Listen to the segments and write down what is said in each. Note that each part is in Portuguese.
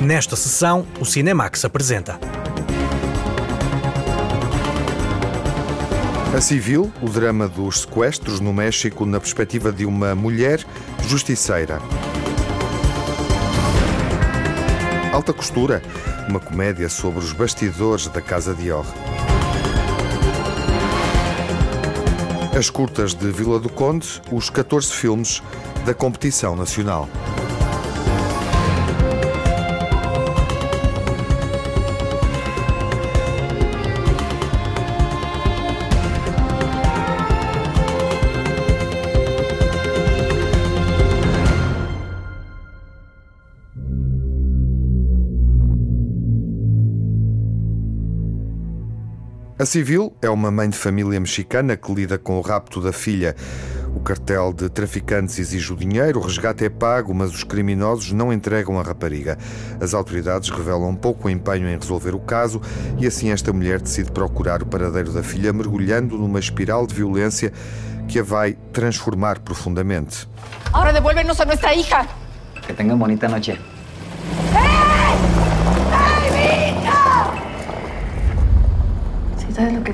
Nesta sessão, o Cinemax apresenta. A Civil, o drama dos sequestros no México na perspectiva de uma mulher justiceira. Alta Costura, uma comédia sobre os bastidores da Casa Dior. As curtas de Vila do Conde, os 14 filmes da competição nacional. A Civil é uma mãe de família mexicana que lida com o rapto da filha. O cartel de traficantes exige o dinheiro, o resgate é pago, mas os criminosos não entregam a rapariga. As autoridades revelam pouco empenho em resolver o caso e assim esta mulher decide procurar o paradeiro da filha, mergulhando numa espiral de violência que a vai transformar profundamente. Agora devuélvenos a nossa hija. Que tengan bonita noche.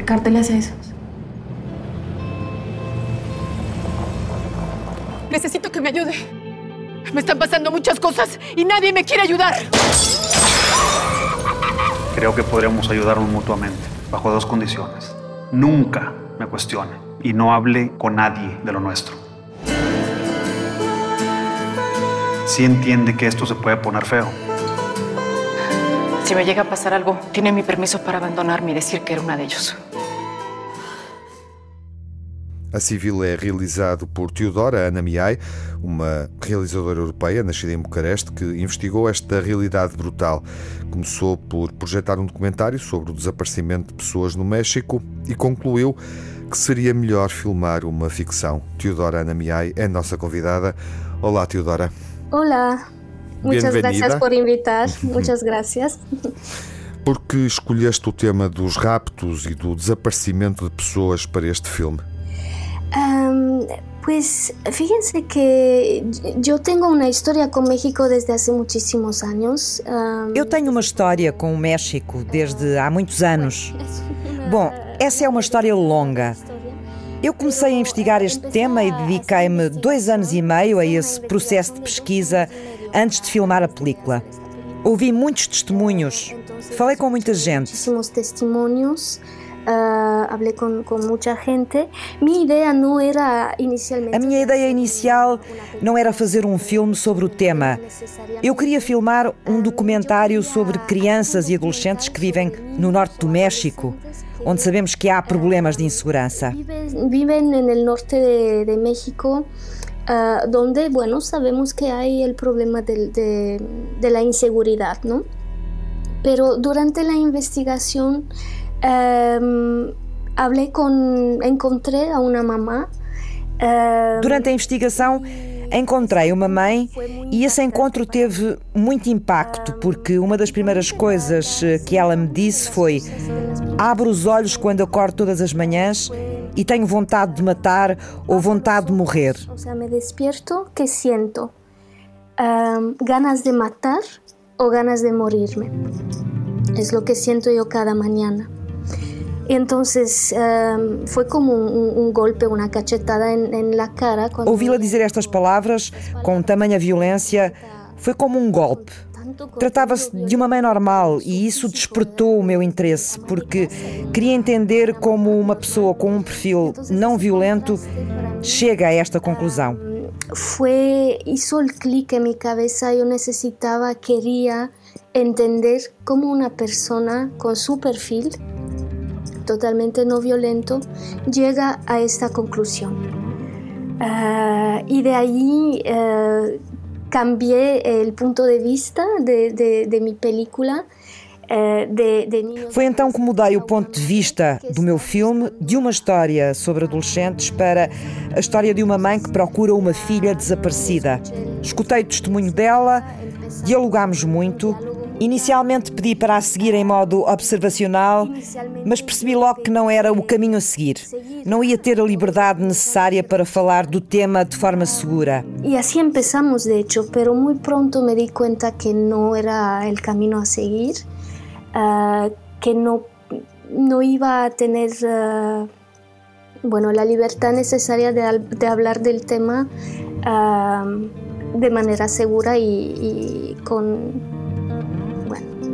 ¿Sabes lo que el cártel hace a esos? Necesito que me ayude. Me están pasando muchas cosas y nadie me quiere ayudar. Creo que podríamos ayudarnos mutuamente, bajo dos condiciones. Nunca me cuestione y no hable con nadie de lo nuestro. Sí entiende que esto se puede poner feo. Si me llega a pasar algo, tiene mi permiso para abandonarme y decir que era una de ellos. A Civil é realizado por Teodora Ana Miai, uma realizadora europeia nascida em Bucareste que investigou esta realidade brutal. Começou por projetar um documentário sobre o desaparecimento de pessoas no México e concluiu que seria melhor filmar uma ficção. Teodora Ana Miai é nossa convidada. Olá, Teodora. Olá. Muchas Bienvenida. gracias por invitar. Muchas gracias. Por que escolheste o tema dos raptos e do desaparecimento de pessoas para este filme? Am, pues fíjense que yo tengo una historia con México desde hace muchísimos años. Am, Eu tenho uma história com o México desde há muitos anos. Bom, essa é uma história longa. Eu comecei a investigar este tema e dediquei-me dois anos e meio a esse processo de pesquisa antes de filmar a película. Ouvi muitos testemunhos, falei com muita gente. muchísimos testimonios. Ah, hablé con, con mucha gente. Mi idea no era inicialmente. A minha ideia inicial não era fazer um filme sobre o tema. Eu queria filmar um documentário sobre crianças e adolescentes que vivem no norte do México, onde sabemos que há problemas de insegurança. En el norte de, de México, ah, donde, bueno, sabemos que hay el problema del- de, de la inseguridad, ¿no? Pero durante la investigación em, hablé con, encontré a una mamá. em, Durante a investigação, encontrei uma mãe e esse encontro teve muito impacto, porque uma das primeiras coisas eh, que ela me disse foi: Abro os olhos quando acordo todas as manhãs e tenho vontade de matar ou vontade de morrer. O sea, me despierto, ¿qué siento? Am, ¿Ganas de matar o ganas de morirme? Es lo que siento yo cada mañana. Entonces am, fue como un, un- un golpe, una cachetada en, en la cara. Ouvi-la dizer estas palavras com tamanha violência foi como um golpe. Tratava-se de uma mãe normal e isso despertou o meu interesse, porque queria entender como uma pessoa com um perfil não violento chega a esta conclusão. fue, hizo el clic en mi cabeza, yo necesitaba, quería entender cómo una persona con su perfil totalmente no violento llega a esta conclusión. Ah, y de ahí eh, cambié el punto de vista de, de- de mi película. eh, Foi então que mudei o ponto de vista do meu filme de uma história sobre adolescentes para a história de uma mãe que procura uma filha desaparecida. Escutei o testemunho dela, dialogámos muito Inicialmente pedi para a seguir em modo observacional, mas percebi logo que não era o caminho a seguir. Não ia ter a liberdade necessária para falar do tema de forma segura. E assim empezamos, de hecho, pero muy pronto me di cuenta que no era el camino a seguir, uh, que no, no iba a tener uh, bueno, la libertad necesaria de, de hablar del tema uh, de manera segura y, y con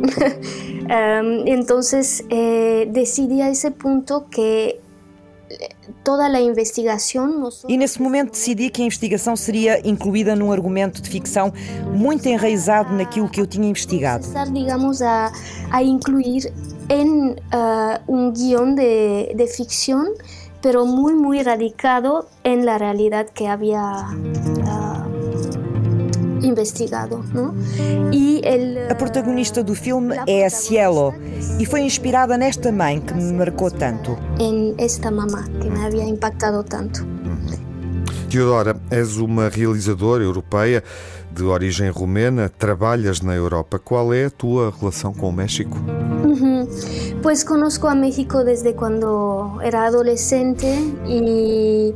um, entonces eh, decidí a ese punto que toda a investigação. E nesse momento decidi que a investigação seria incluída num argumento de ficção muito enraizado naquilo que eu tinha investigado. Digamos a, a incluir em uh, um guião de, de ficção, pero muito muito radicado em la realidade que havia uh, investigado. Não? E ele, a protagonista do filme é a Cielo e foi inspirada nesta mãe que me marcou tanto. Em esta mamá que me havia impactado tanto. Teodora, és uma realizadora europeia de origem romena, trabalhas na Europa. Qual é a tua relação com o México? Uhum. Pues conozco a México desde quando era adolescente e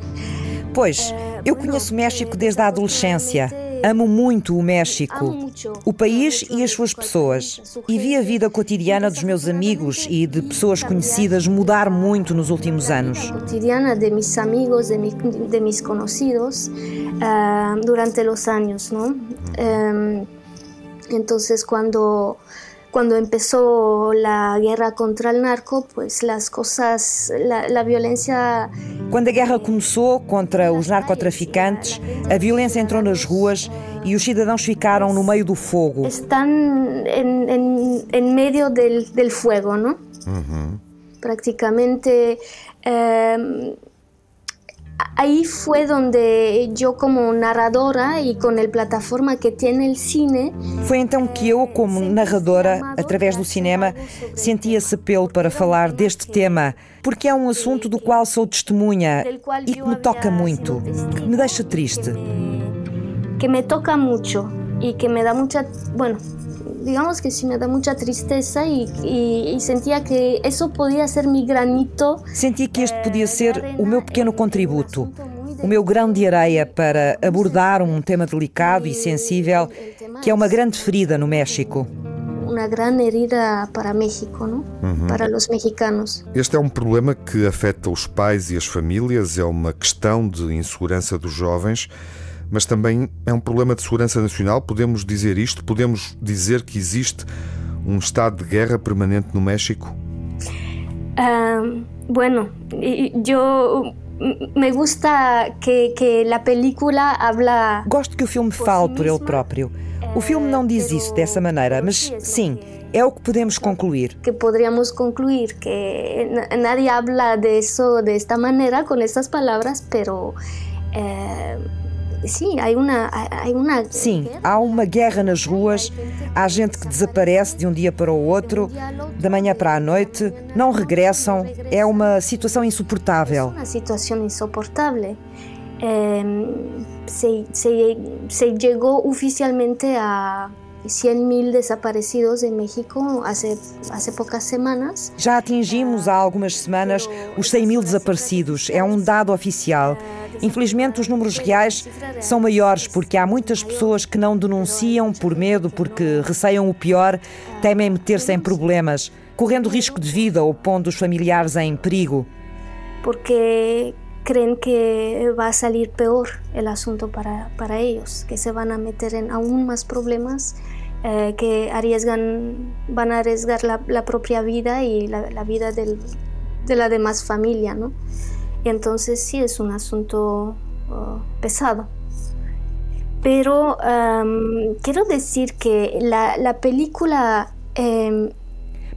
Pois, eu conheço o México desde a adolescência. Amo muito o México, o país e as suas pessoas. E vi a vida cotidiana dos meus amigos e de pessoas conhecidas mudar muito nos últimos anos. Cotidiana de mis amigos, de, mis conocidos uh, durante os anos, não? Um, entonces cuando empezó la guerra contra el narco, pues las cosas, la, la violencia quando a guerra começou contra os narcotraficantes, a violência entrou nas ruas e os cidadãos ficaram no meio do fogo. Estão em, em, em meio del, del fuego, não? Uhum. Praticamente. Eh, ahí fue donde yo como narradora y con el plataforma que tiene el cine Foi então que eu como narradora através do cinema senti esse apelo para falar deste tema, porque é um assunto do qual sou testemunha e que me toca muito, que me deixa triste. Que me toca muito e que me dá muita, bueno, digamos que sí me da mucha tristeza y, y, y, sentía que eso podía ser mi granito. Senti que este podia ser o meu pequeno contributo, o meu grão de areia para abordar um tema delicado e sensível que é uma grande ferida no México. Uma grande herida para México, não? Uhum. Para os mexicanos. Este é um problema que afeta os pais e as famílias, é uma questão de insegurança dos jovens mas também é um problema de segurança nacional. Podemos dizer isto? Podemos dizer que existe um estado de guerra permanente no México? Uh, bueno, eu me gusta que, que a película habla. Gosto que o filme fale por ele próprio. O filme não diz isso dessa maneira, mas sim, é o que podemos concluir. Que poderíamos concluir que nadie habla de eso de esta maneira, com estas palavras, pero eh, Sim, há uma, há uma... Sim, há uma guerra nas ruas, há gente que desaparece de um dia para o outro, da manhã para a noite, não regressam, é uma situação insuportável. Uma situação insuportável. Se, se, se chegou oficialmente a 100 mil desaparecidos em México há, há poucas semanas. Já atingimos há algumas semanas os 100 mil desaparecidos, é um dado oficial. Infelizmente, os números reais são maiores porque há muitas pessoas que não denunciam por medo, porque receiam o pior, temem meter-se em problemas, correndo risco de vida ou pondo os familiares em perigo. Porque creem que vai salir pior o assunto para, para eles, que se vão meter em aún mais problemas eh, que arriesgan, van a arriesgar la, la propia vida y la, la vida del, de la demás familia, ¿no? Y entonces sí es un asunto uh, pesado. Pero quiero decir que la, la película eh,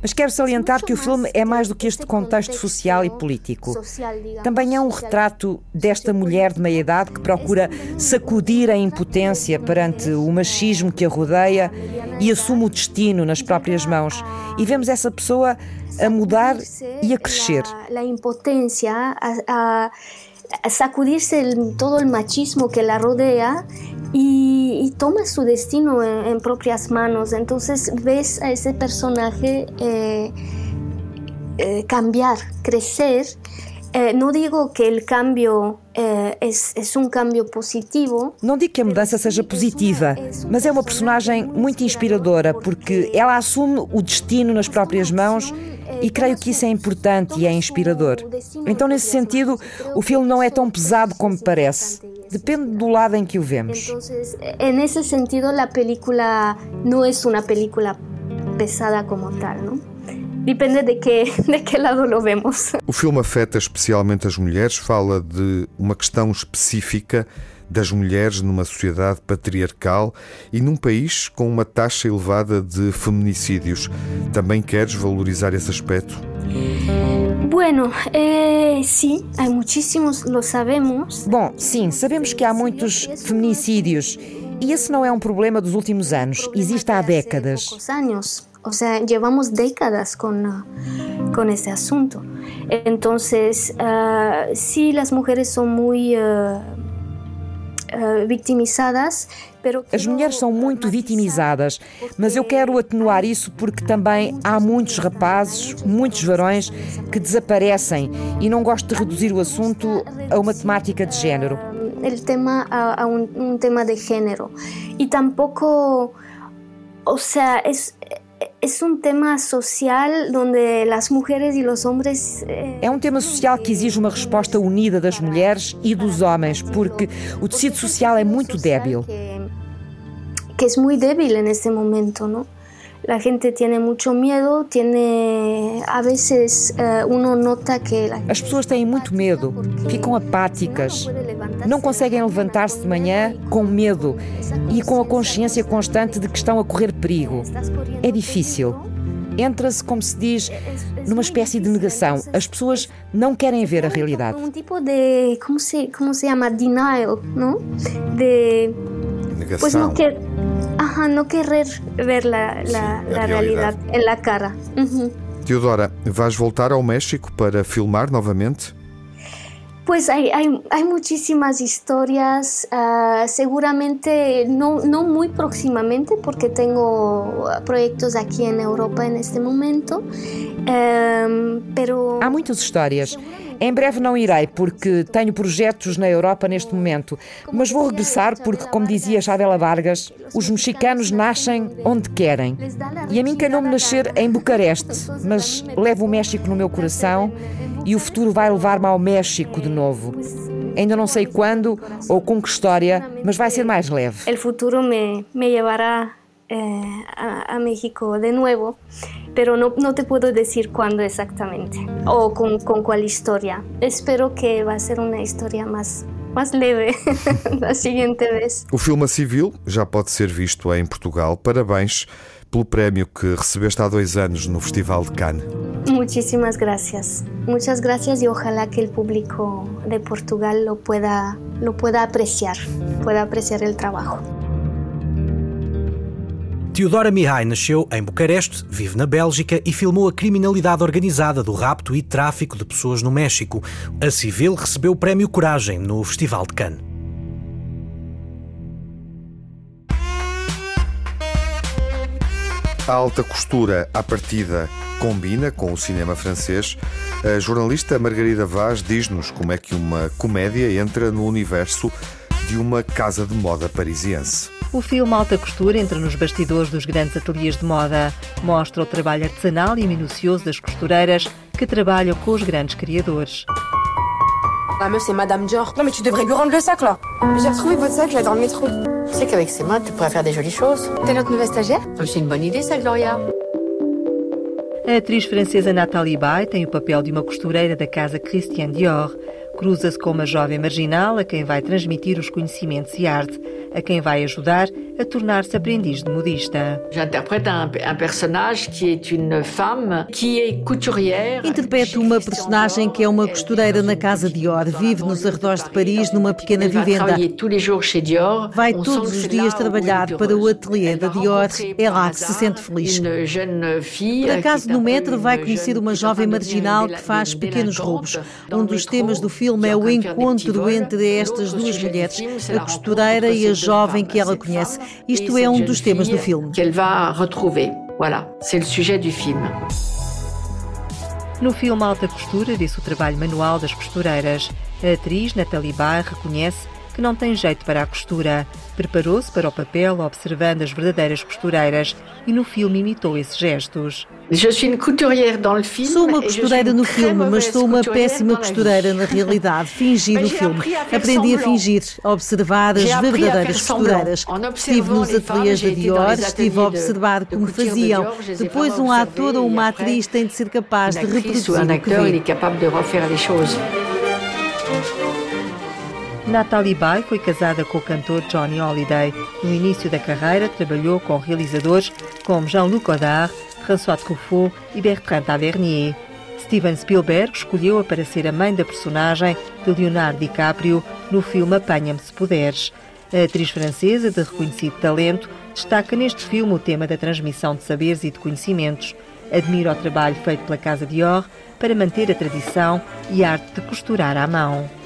Mas quero salientar que o filme é mais do que este contexto social e político. Também é um retrato desta mulher de meia-idade que procura sacudir a impotência perante o machismo que a rodeia e assume o destino nas próprias mãos. E vemos essa pessoa a mudar e a crescer. A impotência, a, sacudirse todo o machismo que la rodea y, y toma su destino en, en, propias manos. Entonces ves a ese personaje eh, eh, cambiar, crecer. Eh, não digo que o cambio é, é, um cambio positivo. Não digo que a mudança seja positiva, mas é uma personagem muito inspiradora porque ela assume o destino nas próprias mãos e creio que isso é importante e é inspirador. Então, nesse sentido, o filme não é tão pesado como parece. Depende do lado em que o vemos. Então, nesse sentido, a película não é uma película pesada como tal, não? Depende de que, de que lado lo vemos. O filme afeta especialmente as mulheres, fala de uma questão específica das mulheres numa sociedade patriarcal e num país com uma taxa elevada de feminicídios. Também queres valorizar esse aspecto? Bueno, eh, sim, há muitíssimos, lo sabemos. Bom, sim, sabemos que há muitos feminicídios. E esse não é um problema dos últimos anos, existe há décadas. O sea, llevamos décadas con, con ese asunto. Entonces, uh, sí, las mujeres son muy uh, victimizadas. As mulheres são muito vitimizadas, mas eu quero atenuar isso porque também há muitos rapazes, muitos varões que desaparecem e não gosto de reduzir o assunto a uma temática de género. O tema a, um tema de género. E tampouco, ou seja, é, Es un tema social donde las mujeres y los hombres eh, É um tema social que exige uma resposta unida das mulheres e dos homens, porque o tecido social é muito débil. Que, é muito débil nesse momento, não? La gente tiene mucho miedo, tiene a veces uh, uno nota que As pessoas têm muito medo, ficam apáticas, não conseguem levantar-se de manhã com medo e com a consciência constante de que estão a correr perigo. É difícil. Entra-se, como se diz, numa espécie de negação. As pessoas não querem ver a realidade. Um tipo de como se como se chama denial, não? De negação. Pois não quer Ajá, no querer ver la, la, la realidad en la cara. Uhum. Teodora, vais voltar ao México para filmar novamente? Pues hay, hay, hay muchísimas historias, uh, seguramente no, no muy próximamente porque tengo proyectos aquí en Europa en este momento, um, pero... Há muitas histórias. Em breve não irei, porque tenho projetos na Europa neste momento, mas vou regressar porque, como dizia Chavela Vargas, os mexicanos nascem onde querem. E a mim calhou-me nascer em Bucareste, mas levo o México no meu coração e o futuro vai levar-me ao México de novo. Ainda não sei quando ou com que história, mas vai ser mais leve. O futuro me, me levará eh, a, a, México de nuevo, pero no, no te puedo decir cuándo exactamente o con, con cuál historia. Espero que a ser una historia más mais leve da seguinte vez. O filme Civil já pode ser visto em Portugal. Parabéns pelo prémio que recebeste há dois anos no Festival de Cannes. Muchísimas gracias. Muchas gracias y ojalá que el público de Portugal lo pueda, lo pueda apreciar, pueda apreciar el trabajo. Teodora Mihai nasceu em Bucareste, vive na Bélgica e filmou a criminalidade organizada do rapto e tráfico de pessoas no México. A Civil recebeu o prémio Coragem no Festival de Cannes. A alta costura à partida combina com o cinema francês. A jornalista Margarida Vaz diz-nos como é que uma comédia entra no universo de uma casa de moda parisiense. O filme Alta Costura entra nos bastidores dos grandes ateliês de moda. Mostra o trabalho artesanal e minucioso das costureiras que trabalham com os grandes criadores. La meuf, c'est Madame Dior. Non, mais tu devrais lui rendre le sac, là. J'ai retrouvé votre sac, là, dans le métro. Tu sais qu'avec ses mains, tu pourrais faire des jolies choses. T'es notre nouvelle stagiaire C'est une bonne idée, ça, Gloria. A atriz francesa Nathalie Baye tem o papel de uma costureira da casa Christian Dior. Cruza-se com uma jovem marginal a quem vai transmitir os conhecimentos e arte a quem vai ajudar a tornar-se aprendiz de modista. Interpreto uma personagem que é uma costureira na casa Dior, vive nos arredores de Paris numa pequena vivenda. Vai todos os dias trabalhar para o ateliê da Dior, é lá que se sente feliz. Por acaso no metro vai conhecer uma jovem marginal que faz pequenos roubos. Um dos temas do filme filme é o encontro entre estas duas mulheres, a costureira e a jovem que ela conhece. Isto é um dos temas do filme. Voilà, c'est le sujet du film. No filme Alta Costura vê-se o trabalho manual das costureiras. A atriz Nathalie Baye reconhece que não tem jeito para a costura. Preparou-se para o papel observando as verdadeiras costureiras e no filme imitou esses gestos. Sou uma costureira no filme, mas sou uma péssima costureira na realidade. Fingi no filme. Aprendi a fingir, a observar as verdadeiras costureiras. Estive nos ateliês da Dior, estive a observar como faziam. Depois, um ator ou uma atriz tem de ser capaz de reproduzir o que vê. Natalie Bay foi casada com o cantor Johnny Holiday. No início da carreira, trabalhou com realizadores como Jean-Luc Godard, François Truffaut e Bertrand Tavernier. Steven Spielberg escolheu-a para ser a mãe da personagem de Leonardo DiCaprio no filme Apanha-me se puderes. A atriz francesa, de reconhecido talento, destaca neste filme o tema da transmissão de saberes e de conhecimentos. Admira o trabalho feito pela Casa Dior para manter a tradição e a arte de costurar à mão.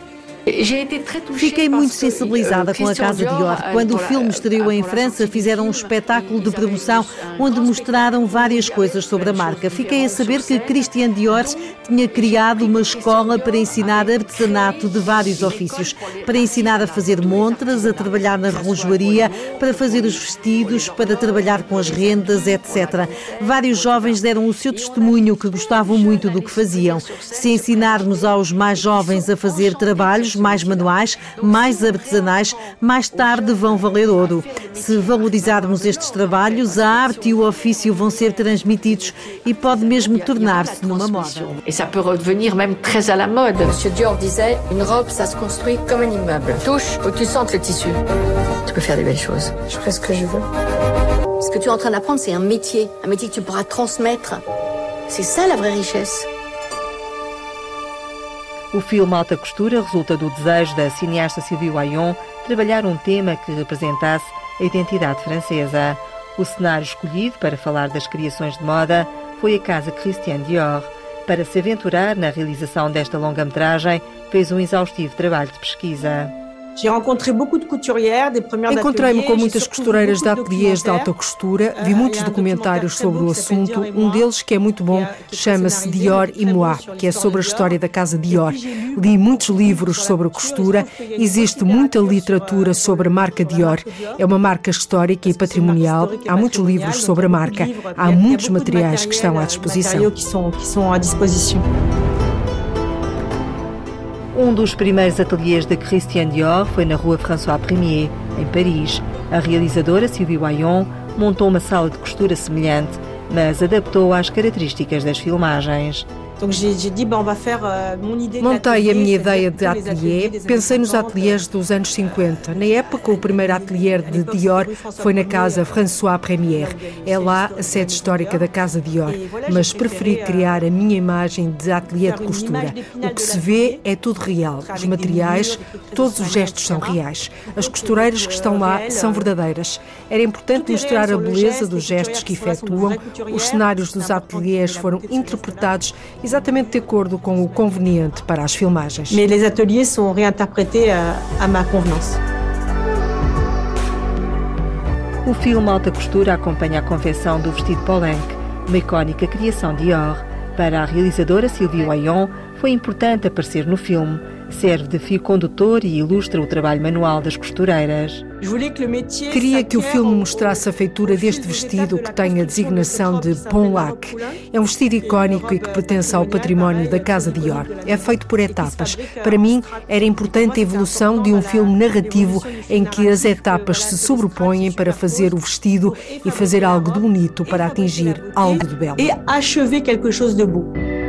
Fiquei muito sensibilizada com a Casa Dior. Quando o filme estreou em França, fizeram um espetáculo de promoção onde mostraram várias coisas sobre a marca. Fiquei a saber que Christian Dior tinha criado uma escola para ensinar artesanato de vários ofícios, para ensinar a fazer montras, a trabalhar na relojoaria, para fazer os vestidos, para trabalhar com as rendas, etc. Vários jovens deram o seu testemunho que gostavam muito do que faziam. Se ensinarmos aos mais jovens a fazer trabalhos, mais manuais, mais artesanais, mais tarde vão valer ouro. Se valorizarmos estes trabalhos, a arte e o ofício vão ser transmitidos e pode mesmo tornar-se numa moda. E ça peut redevenir même très à la mode. Monsieur Dior disait, une robe, ça se construit comme un immeuble. Touche ou tu sentes le tissu. Tu peux faire des belles choses. Je ferai ce que je veux. Ce que tu es en train d'apprendre, c'est un métier, un métier que tu pourras transmettre. C'est ça la vraie richesse. O filme Alta Costura resulta do desejo da cineasta Sylvie Wayon trabalhar um tema que representasse a identidade francesa. O cenário escolhido para falar das criações de moda foi a casa Christian Dior. Para se aventurar na realização desta longa-metragem, fez um exaustivo trabalho de pesquisa. Encontrei-me com muitas costureiras de ateliês de alta costura, vi muitos documentários sobre o assunto. Um deles, que é muito bom, chama-se Dior e Moi, que é sobre a história da casa Dior. Li muitos livros sobre a costura, existe muita literatura sobre a marca Dior. É uma marca histórica e patrimonial. Há muitos livros sobre a marca, há muitos materiais que estão à disposição. Um dos primeiros ateliês de Christian Dior foi na rua François Premier, em Paris. A realizadora Sylvie Wayon montou uma sala de costura semelhante, mas adaptou às características das filmagens. Euh, Montei a minha ideia de ateliê, pensei nos ateliês dos anos 50. Na época, o primeiro ateliê de Dior foi na casa François Premier. É lá a sede histórica da casa Dior, mas preferi euh, criar a minha imagem de ateliê de costura. O que se vê é tudo real. Os materiais, todos os gestos são reais. As costureiras que estão lá são verdadeiras. Era importante mostrar a beleza dos gestos que efetuam. Os cenários dos ateliês foram interpretados exatamente de acordo com o conveniente para as filmagens. Mas os ateliers são réinterprétés à, à ma convenance. O filme Alta Costura acompanha a confecção do vestido Polenc, uma icónica criação de Dior. Para a realizadora Sylvie Wayon, foi importante aparecer no filme serve de fio condutor e ilustra o trabalho manual das costureiras. Queria que o filme mostrasse a feitura deste vestido que tem a designação de Ponlac. É um vestido icónico e que pertence ao património da Casa Dior. É feito por etapas. Para mim, era importante a evolução de um filme narrativo em que as etapas se sobrepõem para fazer o vestido e fazer algo de bonito para atingir algo de belo. E achever quelque chose de beau.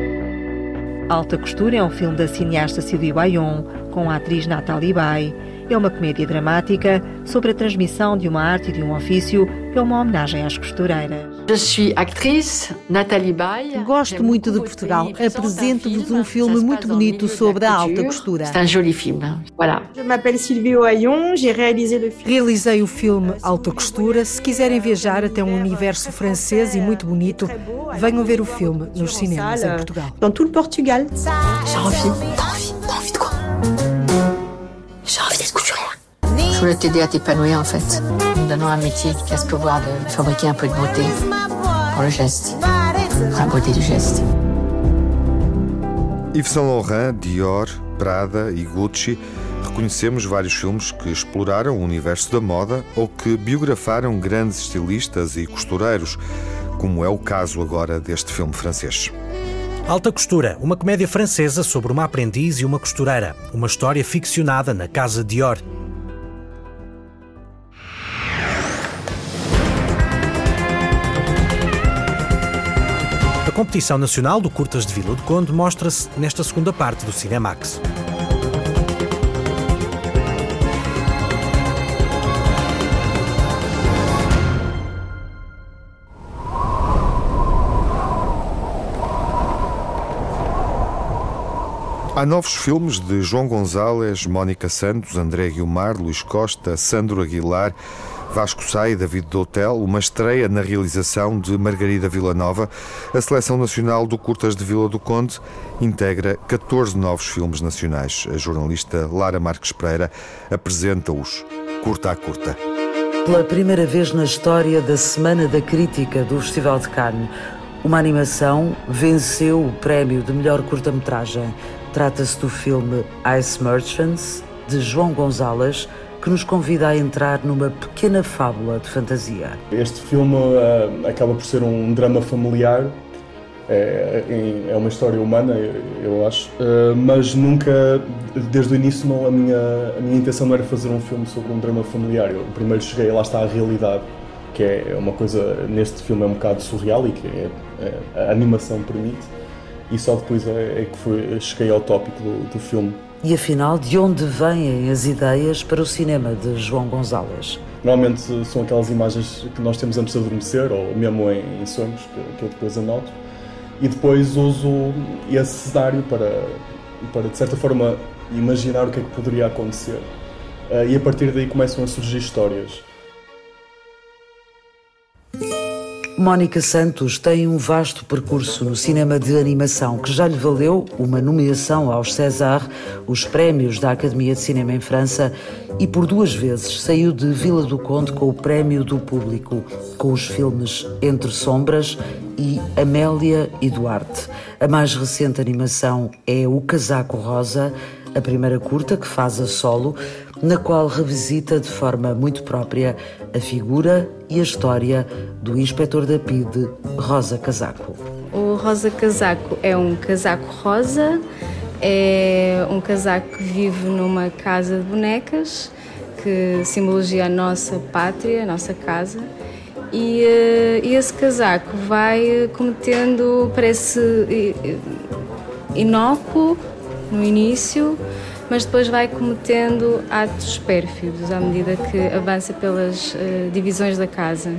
Alta Costura é um filme da cineasta Sylvie Bayon, com a atriz Nathalie Bay. É uma comédia dramática sobre a transmissão de uma arte e de um ofício é uma homenagem às costureiras. Eu sou atriz Nathalie Bay. Gosto muito de Portugal. Apresento-vos um filme muito bonito sobre a alta costura. É um joli filme. Voilà. Eu me Sylvie Oyon, j'ai réalisé le film. Realizei o filme Alta Costura. Se quiserem viajar até um universo francês e muito bonito, venham ver o filme nos cinemas em Portugal. Dans tout le Portugal. J'ai envie. Voulais t'aider à t'épanouir en fait. En donnant un métier qui a ce pouvoir de fabriquer un peu de beauté pour le geste. La beauté du geste. Yves Saint Laurent, Dior, Prada e Gucci reconhecemos vários filmes que exploraram o universo da moda ou que biografaram grandes estilistas e costureiros, como é o caso agora deste filme francês. Alta Costura, uma comédia francesa sobre uma aprendiz e uma costureira, uma história ficcionada na Casa Dior. Competição nacional do Curtas de Vila do Conde mostra-se nesta segunda parte do Cinemax. Há novos filmes de João Gonzalez, Mónica Santos, André Guilmar, Luís Costa, Sandro Aguilar, Vasco Sá e David Doutel, uma estreia na realização de Margarida Villanova. A Seleção Nacional do Curtas de Vila do Conde integra 14 novos filmes nacionais. A jornalista Lara Marques Pereira apresenta-os curta a curta. Pela primeira vez na história da Semana da Crítica do Festival de Cannes, uma animação venceu o prémio de melhor curta-metragem. Trata-se do filme Ice Merchants, de João Gonzalez, que nos convida a entrar numa pequena fábula de fantasia. Este filme uh, acaba por ser um drama familiar, é, é uma história humana, eu acho, uh, mas nunca, desde o início, não, a, minha, a minha intenção não era fazer um filme sobre um drama familiar. Eu primeiro cheguei, lá está a realidade, que é uma coisa, neste filme é um bocado surreal e que é, é, a animação permite e só depois é, é que foi, cheguei ao tópico do, do filme. E afinal, de onde vêm as ideias para o cinema de João Gonzalez? Normalmente são aquelas imagens que nós temos antes de adormecer ou mesmo em, sonhos, que, eu depois anoto. E depois uso esse cenário para, para, de certa forma, imaginar o que é que poderia acontecer. Uh, e a partir daí começam a surgir histórias. Mónica Santos tem um vasto percurso no cinema de animação que já lhe valeu uma nomeação aos César, os prémios da Academia de Cinema em França, e por duas vezes saiu de Vila do Conde com o prémio do público, com os filmes Entre Sombras e Amélia e Duarte. A mais recente animação é O Casaco Rosa, a primeira curta que faz a solo, na qual revisita de forma muito própria a figura e a história do inspetor da PIDE, Rosa Casaco. O Rosa Casaco é um casaco rosa, é um casaco que vive numa casa de bonecas, que simbologia a nossa pátria, a nossa casa. E, uh, e esse casaco vai cometendo, parece inócuo no início, mas depois vai cometendo atos pérfidos à medida que avança pelas uh, divisões da casa.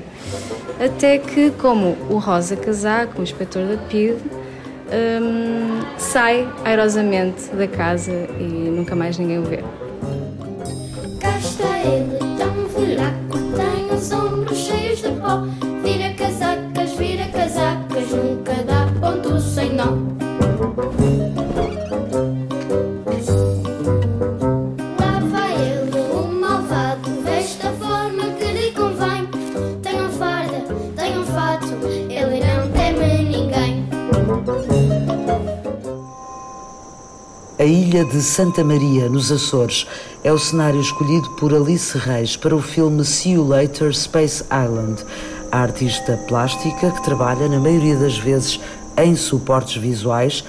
Até que, como o Rosa Casaco, o inspetor da PID, um, sai airosamente da casa e nunca mais ninguém o vê. Cá está ele, A ilha de Santa Maria, nos Açores, é o cenário escolhido por Alice Reis para o filme See You Later Space Island. A artista plástica, que trabalha na maioria das vezes em suportes visuais,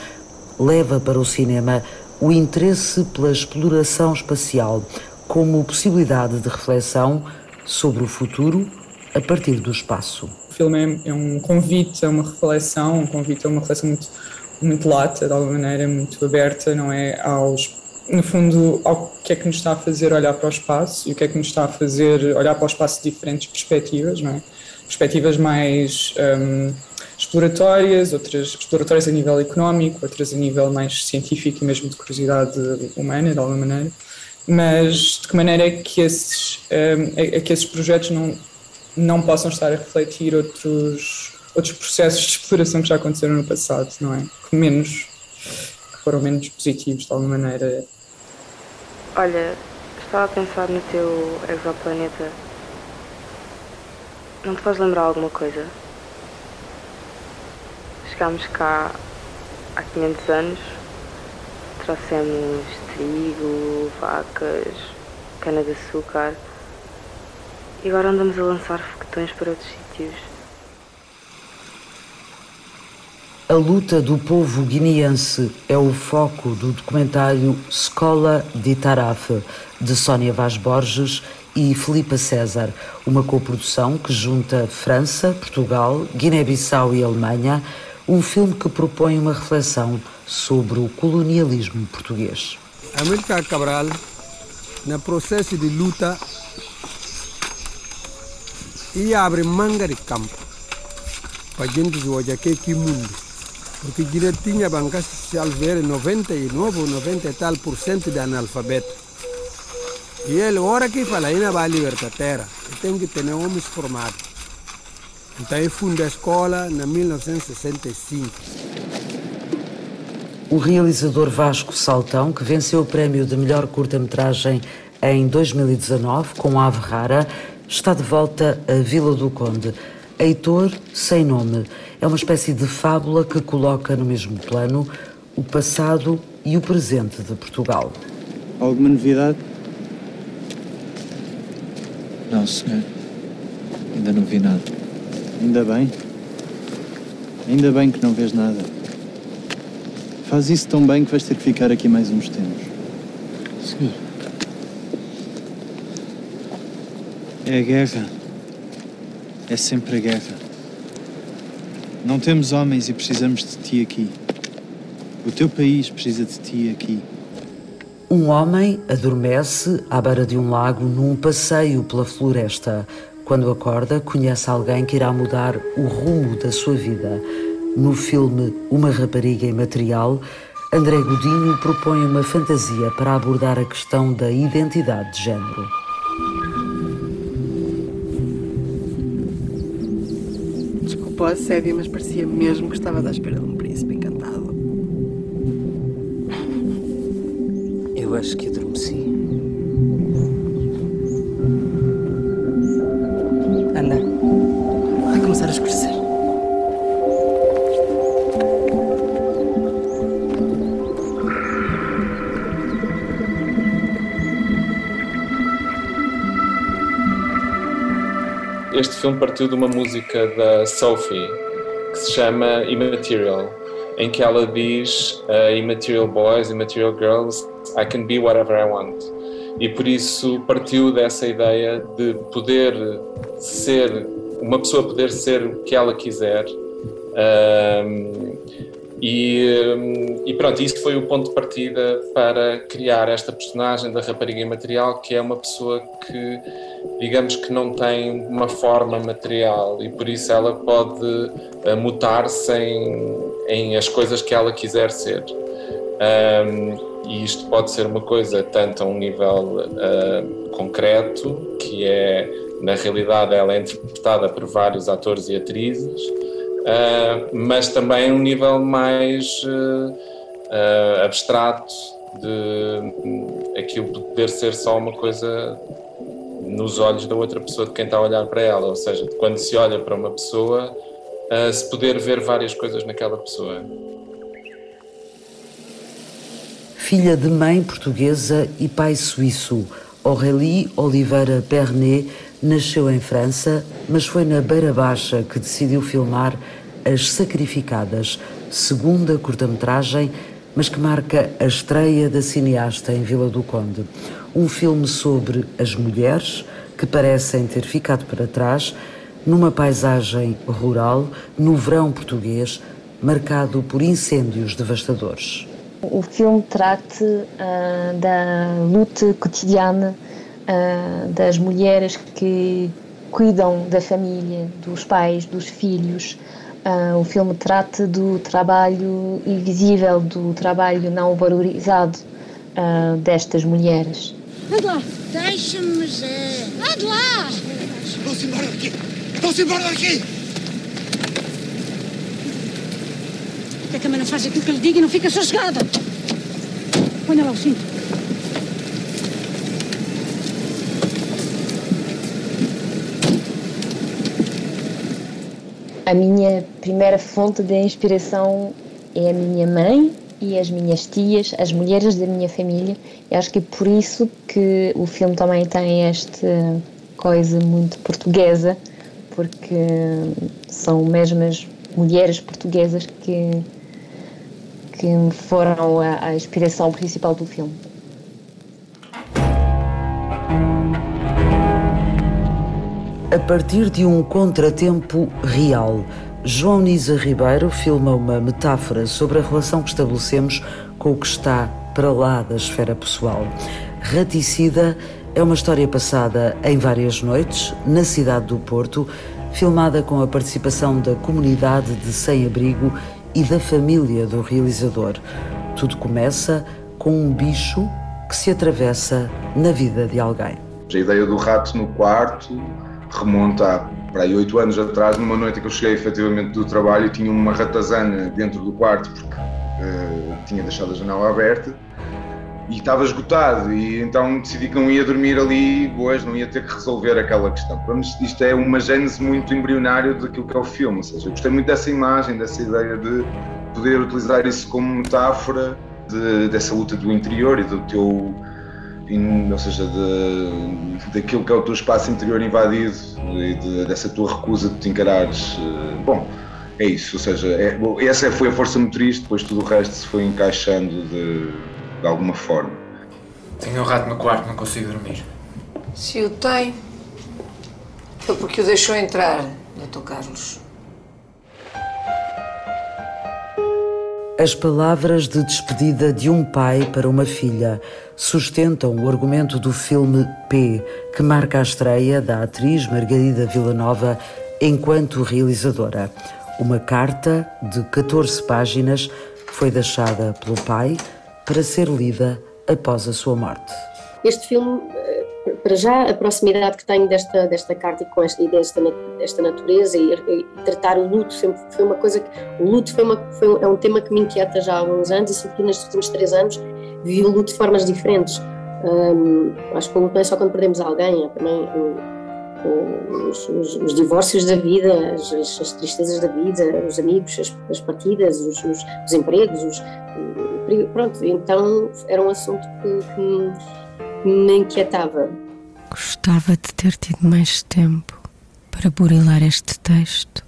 leva para o cinema o interesse pela exploração espacial como possibilidade de reflexão sobre o futuro a partir do espaço. O filme é um convite a uma reflexão, um convite a uma reflexão muito muito lata, de alguma maneira, muito aberta, não é? Aos, no fundo, ao que é que nos está a fazer olhar para o espaço e o que é que nos está a fazer olhar para o espaço de diferentes perspectivas, não é? Perspectivas mais um, exploratórias, outras exploratórias a nível económico, outras a nível mais científico e mesmo de curiosidade humana, de alguma maneira. Mas de que maneira é que esses, um, é, é que esses projetos não, não possam estar a refletir outros outros processos de exploração que já aconteceram no passado, não é? Que menos, que foram menos positivos de alguma maneira. Olha, estava a pensar no teu exoplaneta. Não te faz lembrar alguma coisa? Chegámos cá há 500 anos, trouxemos trigo, vacas, cana-de-açúcar e agora andamos a lançar foguetões para outros sítios. A luta do povo guineense é o foco do documentário Escola de Tarafe, de Sónia Vaz Borges e Filipa César, uma coprodução que junta França, Portugal, Guiné-Bissau e Alemanha, um filme que propõe uma reflexão sobre o colonialismo português. Amílcar Cabral, no processo de luta, ia abrir manga de campo para gente hoje aqui mundo porque Guiné tinha banca social ver 99 ou 90 e tal por cento de analfabeto. E ele, hora que fala, ainda vai libertar a terra, tem que ter homens formados. Então ele fundou a escola em 1965. O realizador Vasco Saltão, que venceu o prémio de melhor curta-metragem em 2019 com Ave Rara, está de volta à Vila do Conde. Heitor Sem Nome é uma espécie de fábula que coloca no mesmo plano o passado e o presente de Portugal. Alguma novidade? Não, senhor. Ainda não vi nada. Ainda bem. Ainda bem que não vês nada. Faz isso tão bem que vais ter que ficar aqui mais uns tempos. Senhor. É a guerra. É sempre a guerra. Não temos homens e precisamos de ti aqui. O teu país precisa de ti aqui. Um homem adormece à beira de um lago num passeio pela floresta. Quando acorda, conhece alguém que irá mudar o rumo da sua vida. No filme Uma Rapariga Imaterial, André Godinho propõe uma fantasia para abordar a questão da identidade de género. A sério, mas parecia mesmo que estava à espera de um príncipe encantado. Eu acho que filme partiu de uma música da Sophie que se chama Immaterial, em que ela diz uh, Immaterial boys, immaterial girls, I can be whatever I want. E por isso partiu dessa ideia de poder ser, uma pessoa poder ser o que ela quiser. Um, e, e, pronto, isso foi o ponto de partida para criar esta personagem da rapariga imaterial, que é uma pessoa que digamos que não tem uma forma material e por isso ela pode uh, mutar-se em, em, as coisas que ela quiser ser. Um, e isto pode ser uma coisa tanto a um nível uh, concreto, que é, na realidade, ela é interpretada por vários atores e atrizes, mas também um nível mais abstrato de aquilo poder ser só uma coisa nos olhos da outra pessoa de quem está a olhar para ela, ou seja, quando se olha para uma pessoa, se poder ver várias coisas naquela pessoa. Filha de mãe portuguesa e pai suíço, Aurélie Oliveira Pernet nasceu em França, mas foi na Beira Baixa que decidiu filmar As Sacrificadas, segunda curta-metragem, mas que marca a estreia da cineasta em Vila do Conde um filme sobre as mulheres que parecem ter ficado para trás numa paisagem rural no verão português marcado por incêndios devastadores. O filme trata uh, da luta cotidiana uh, das mulheres que cuidam da família, dos pais, dos filhos. Uh, o filme trata do trabalho invisível, do trabalho não valorizado destas mulheres. Ande lá. Deixa-me, Zé. Ande lá. Vão-se embora daqui. Vão-se embora daqui. Por que a câmara faz aquilo que lhe diga e não fica sossegada? Ponha lá o cinto. A minha primeira fonte de inspiração é a minha mãe e as minhas tias, as mulheres da minha família. E acho que é por isso que o filme também tem esta coisa muito portuguesa, porque são mesmo as mulheres portuguesas que, que foram a, a inspiração principal do filme. Partir de um contratempo real, João Nisa Ribeiro filma uma metáfora sobre a relação que estabelecemos com o que está para lá da esfera pessoal. Raticida é uma história passada em várias noites, na cidade do Porto, filmada com a participação da comunidade de sem-abrigo e da família do realizador. Tudo começa com um bicho que se atravessa na vida de alguém. A ideia do rato no quarto remonta a para aí oito anos atrás, numa noite que eu cheguei efetivamente do trabalho tinha uma ratazana dentro do quarto porque uh, tinha deixado a janela aberta e estava esgotado e então decidi que não ia dormir ali hoje, não ia ter que resolver aquela questão. Mim isto é uma gênese muito embrionária daquilo que é o filme, ou seja, eu gostei muito dessa imagem, dessa ideia de poder utilizar isso como metáfora de, dessa luta do interior e do teu ou seja, de, daquilo que é o teu espaço interior invadido e de, dessa tua recusa de te encarares. Eh, bom, é isso, ou seja, é, essa foi a força motriz, depois tudo o resto se foi encaixando de, de alguma forma. Tenho um rato no quarto, não consigo dormir. Se o tem, foi porque o deixou entrar, Dr. Carlos. As palavras de despedida de um pai para uma filha sustentam o argumento do filme P, que marca a estreia da atriz Margarida Villanova enquanto realizadora. Uma carta de 14 páginas foi deixada pelo pai para ser lida após a sua morte. Este filme para já, a proximidade que tenho desta, desta carta e com esta ideia desta, desta natureza e, e, tratar o luto sempre foi uma coisa que. O luto foi, uma, foi é um tema que me inquieta já há alguns anos e, sobretudo nestes últimos três anos, vivi o luto de formas diferentes. Um, acho que o luto não é só quando perdemos alguém, é também os, os, os, divórcios da vida, as, as, tristezas da vida, os amigos, as, as partidas, os, os empregos. pronto, então era um assunto que, que me inquietava. Gostava de ter tido mais tempo para burilar este texto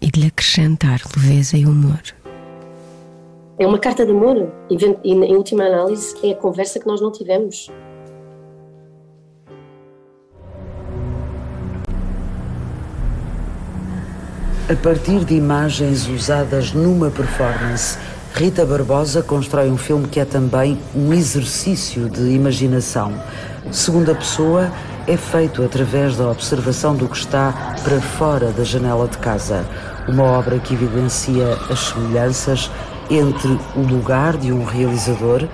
e de lhe acrescentar leveza e humor. É uma carta de amor e, em última análise, é a conversa que nós não tivemos. A partir de imagens usadas numa performance, Rita Barbosa constrói um filme que é também um exercício de imaginação segunda pessoa é feito através da observação do que está para fora da janela de casa. Uma obra que evidencia as semelhanças entre o lugar de um realizador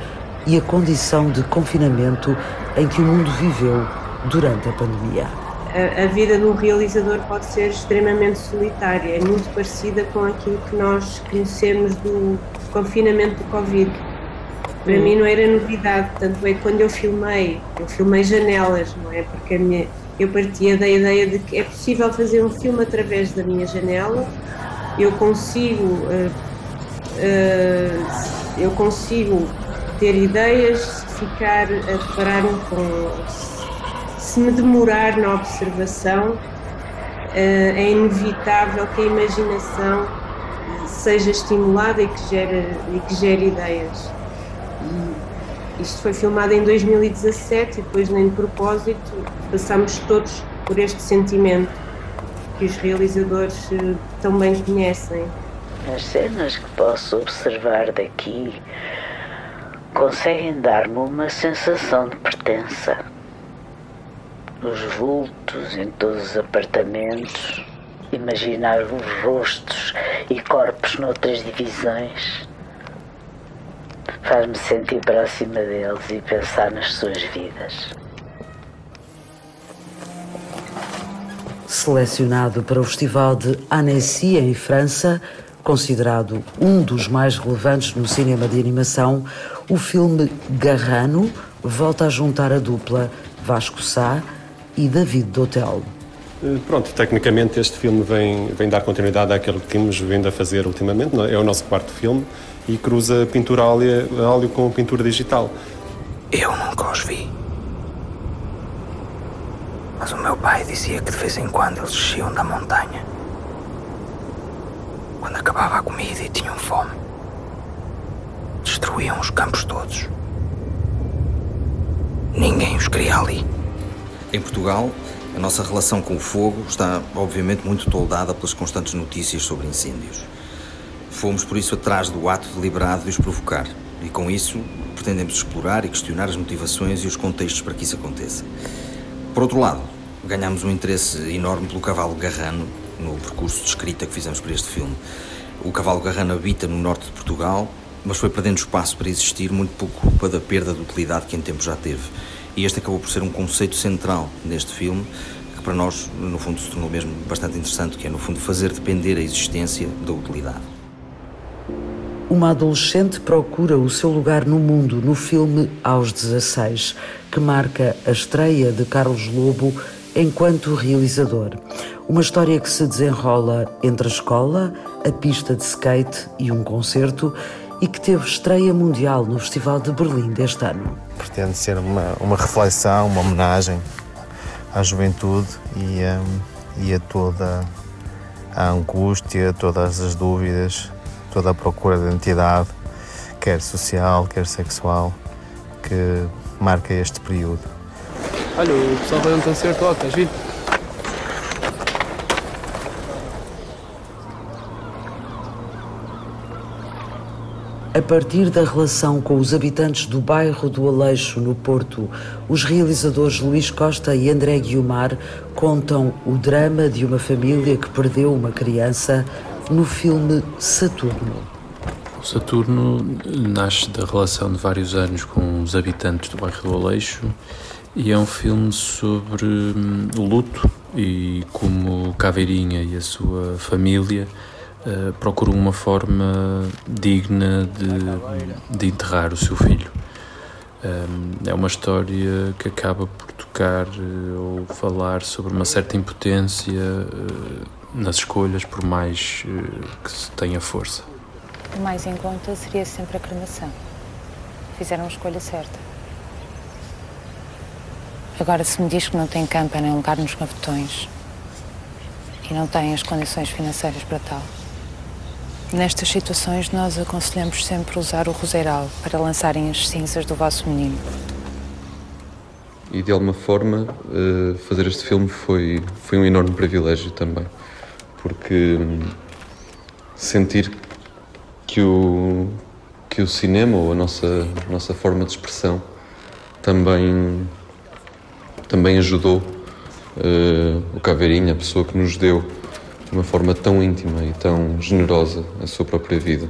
e a condição de confinamento em que o mundo viveu durante a pandemia. A, vida de um realizador pode ser extremamente solitária, é muito parecida com aquilo que nós conhecemos do confinamento do Covid para mim não era novidade, tanto é que quando eu filmei, eu filmei janelas, não é? Porque minha, eu partia da ideia de que é possível fazer um filme através da minha janela, eu consigo, uh, uh, eu consigo ter ideias, ficar a deparar-me com. Se me demorar na observação, uh, é inevitável que a imaginação seja estimulada e que gere, e que gere ideias. Isto foi filmado em 2017 e depois, nem de propósito, passamos todos por este sentimento que os realizadores eh, tão bem conhecem. As cenas que posso observar daqui conseguem dar-me uma sensação de pertença. Os vultos em todos os apartamentos, imaginar os rostos e corpos noutras divisões faz-me sentir próxima deles e pensar nas suas vidas. Selecionado para o Festival de Annecy, em França, considerado um dos mais relevantes no cinema de animação, o filme Garrano volta a juntar a dupla Vasco Sá e David Dotel. Eh, Pronto, tecnicamente este filme vem, vem dar continuidade àquele que temos vindo a fazer ultimamente. é? É o nosso quarto filme e cruza pintura a óleo, a óleo com pintura digital. Eu nunca os vi. Mas o meu pai dizia que de vez em quando eles desciam da montanha. Quando acabava a comida e tinham fome. Destruíam os campos todos. Ninguém os queria ali. Em Portugal, a nossa relação com o fogo está, obviamente, muito toldada pelas constantes notícias sobre incêndios. Fomos, por isso, atrás do ato deliberado de os provocar. E, com isso, pretendemos explorar e questionar as motivações e os contextos para que isso aconteça. Por outro lado, ganhámos um interesse enorme pelo cavalo garrano no percurso de escrita que fizemos para este filme. O cavalo garrano habita no norte de Portugal, mas foi perdendo espaço para existir muito por culpa da perda de utilidade que em tempo já teve. E este acabou por ser um conceito central neste filme, que para nós, no fundo, se tornou mesmo bastante interessante, que é, no fundo, fazer depender a existência da utilidade. Uma adolescente procura o seu lugar no mundo no filme Aos 16, que marca a estreia de Carlos Lobo enquanto realizador. Uma história que se desenrola entre a escola, a pista de skate e um concerto e que teve estreia mundial no Festival de Berlim deste ano. Pretende ser uma, uma reflexão, uma homenagem à juventude e, hum, e a toda a angústia, todas as dúvidas, toda a procura de identidade, quer social, quer sexual, que marca este período. Olha, o pessoal vai um concerto, ó, estás vindo? A partir da relação com os habitantes do bairro do Aleixo, no Porto, os realizadores Luís Costa e André Guiomar contam o drama de uma família que perdeu uma criança no filme Saturno. O Saturno nasce da relação de vários anos com os habitantes do bairro do Aleixo e é um filme sobre hum, o luto e como Caveirinha e a sua família uh, procuram uma forma digna de, de enterrar o seu filho. Um, é uma história que acaba por tocar uh, ou falar sobre uma certa impotência nas escolhas, por mais que se tenha força. O mais em conta seria sempre a cremação. Fizeram a escolha certa. Agora, se me diz que não tem campa nem lugar nos gavetões e não tem as condições financeiras para tal, nestas situações nós aconselhamos sempre usar o roseiral para lançarem as cinzas do vosso menino. E de alguma forma, eh, fazer este filme foi, foi um enorme privilégio também, porque hum, sentir que o, que o cinema ou a nossa, nossa forma de expressão também, também ajudou uh, o Caveirinha, a pessoa que nos deu de uma forma tão íntima e tão generosa a sua própria vida.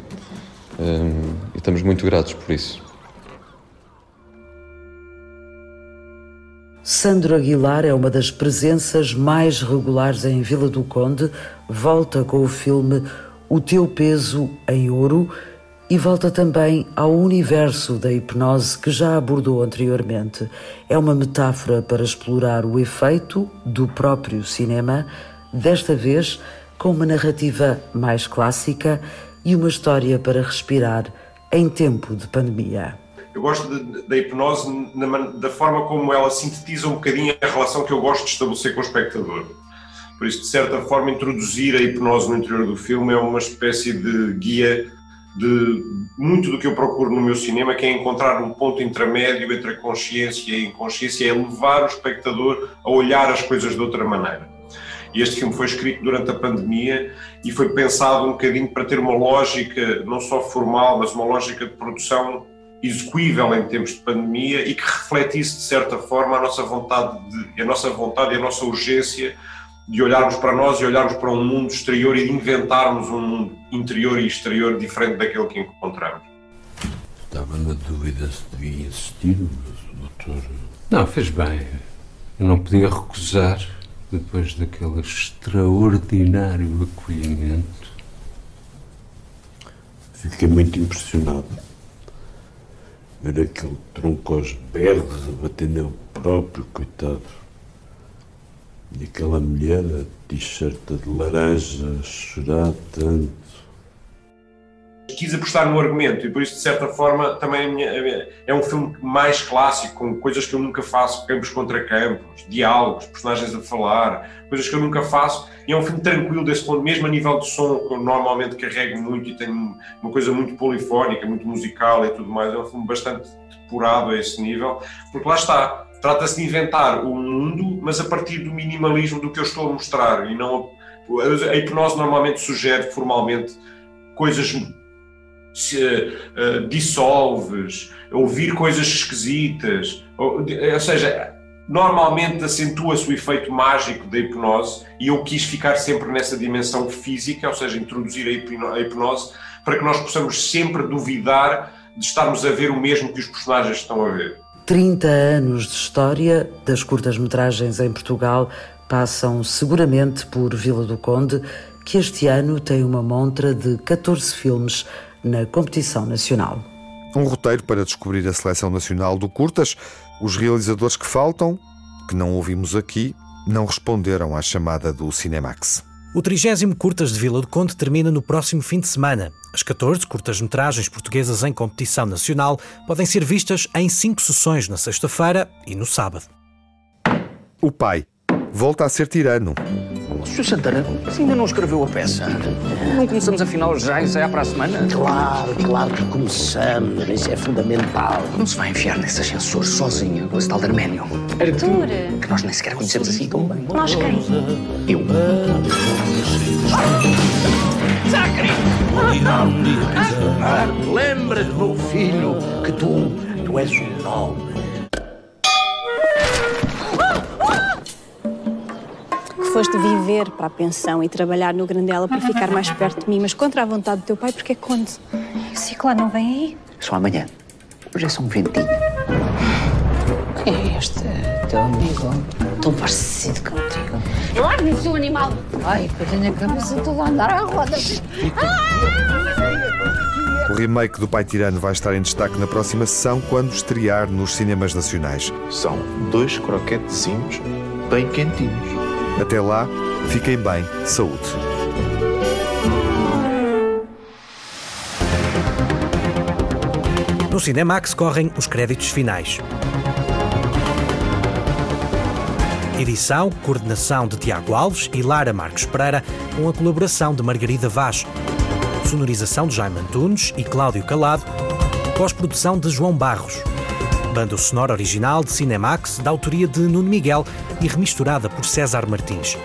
Um, e estamos muito gratos por isso. Sandro Aguilar é uma das presenças mais regulares em Vila do Conde, volta com o filme O Teu Peso em Ouro e volta também ao universo da hipnose que já abordou anteriormente. É uma metáfora para explorar o efeito do próprio cinema, desta vez com uma narrativa mais clássica e uma história para respirar em tempo de pandemia. Eu gosto da hipnose na, da forma como ela sintetiza um bocadinho a relação que eu gosto de estabelecer com o espectador. Por isso, de certa forma, introduzir a hipnose no interior do filme é uma espécie de guia de muito do que eu procuro no meu cinema, que é encontrar um ponto intermédio entre a consciência e a inconsciência, é levar o espectador a olhar as coisas de outra maneira. E este filme foi escrito durante a pandemia e foi pensado um bocadinho para ter uma lógica, não só formal, mas uma lógica de produção execuível em tempos de pandemia e que refletisse de certa forma a nossa vontade, de, a nossa vontade e a nossa urgência de olharmos para nós e olharmos para um mundo exterior e de inventarmos um mundo interior e exterior diferente daquele que encontramos. Estava na dúvida se devia insistir, mas o doutor. Não, fez bem. Eu não podia recusar depois daquele extraordinário acolhimento. Fiquei muito impressionado. Ver aquele tronco aos berros a bater nele próprio, coitado. E aquela mulher, a t-shirt de laranja, a chorar tanto. Quis apostar no argumento e por isso, de certa forma, também é um filme mais clássico, com coisas que eu nunca faço, campos contra campos, diálogos, personagens a falar, coisas que eu nunca faço. E é um filme tranquilo desse ponto, mesmo a nível de som, que eu normalmente carrego muito e tenho uma coisa muito polifónica, muito musical e tudo mais. É um filme bastante depurado a esse nível, porque lá está, trata-se de inventar o mundo, mas a partir do minimalismo do que eu estou a mostrar e não a, a hipnose normalmente sugere formalmente coisas se, uh, dissolves, ouvir coisas esquisitas, ou, ou seja, normalmente acentua-se o efeito mágico da hipnose e eu quis ficar sempre nessa dimensão física, ou seja, introduzir a hipnose para que nós possamos sempre duvidar de estarmos a ver o mesmo que os personagens estão a ver. 30 anos de história das curtas-metragens em Portugal passam seguramente por Vila do Conde, que este ano tem uma montra de 14 filmes na competição nacional. Um roteiro para descobrir a seleção nacional do Curtas. Os realizadores que faltam, que não ouvimos aqui, não responderam à chamada do Cinemax. O 30 Curtas de Vila do Conde termina no próximo fim de semana. As 14 curtas-metragens portuguesas em competição nacional podem ser vistas em cinco sessões na sexta-feira e no sábado. O pai volta a ser tirano. Sr. Santana, você ainda não escreveu a peça? Não começamos afinal já é para a semana? Claro, claro que começamos. Isso é fundamental. Não se vai enfiar nesses ascensores sozinho com esse tal de Arménio. Arthur! Que nós nem sequer conhecemos assim tão bem. Nós quem? Eu. Zacri! Lembra-te, meu filho, que tu, tu és um nome. Foste viver para a pensão e trabalhar no Grandela para ficar mais perto de mim, mas contra a vontade do teu pai, porque é conde. O ciclo não vem aí? Só amanhã. Hoje é só um ventinho. Quem é este teu amigo? Tão parecido contigo. Largue-me, seu animal! Ai, que eu tenho a cabeça toda a andar à roda. O remake do Pai Tirano vai estar em destaque na próxima sessão quando estrear nos cinemas nacionais. São dois croquetezinhos bem quentinhos. Até lá, fiquem bem, saúde. No Cinemax correm os créditos finais. Edição, coordenação de Tiago Alves e Lara Marques Pereira, com a colaboração de Margarida Vaz. Sonorização de Jaime Antunes e Cláudio Calado. Pós-produção de João Barros. Banda sonora original de Cinemax, da autoria de Nuno Miguel e remisturada por César Martins.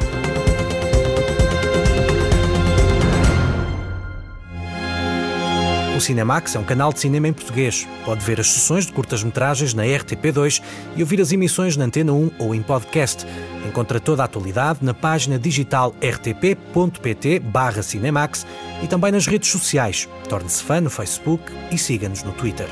O Cinemax é um canal de cinema em português. Pode ver as sessões de curtas-metragens na RTP2 e ouvir as emissões na Antena 1 ou em podcast. Encontra toda a atualidade na página digital rtp.pt Cinemax e também nas redes sociais. Torne-se fã no Facebook e siga-nos no Twitter.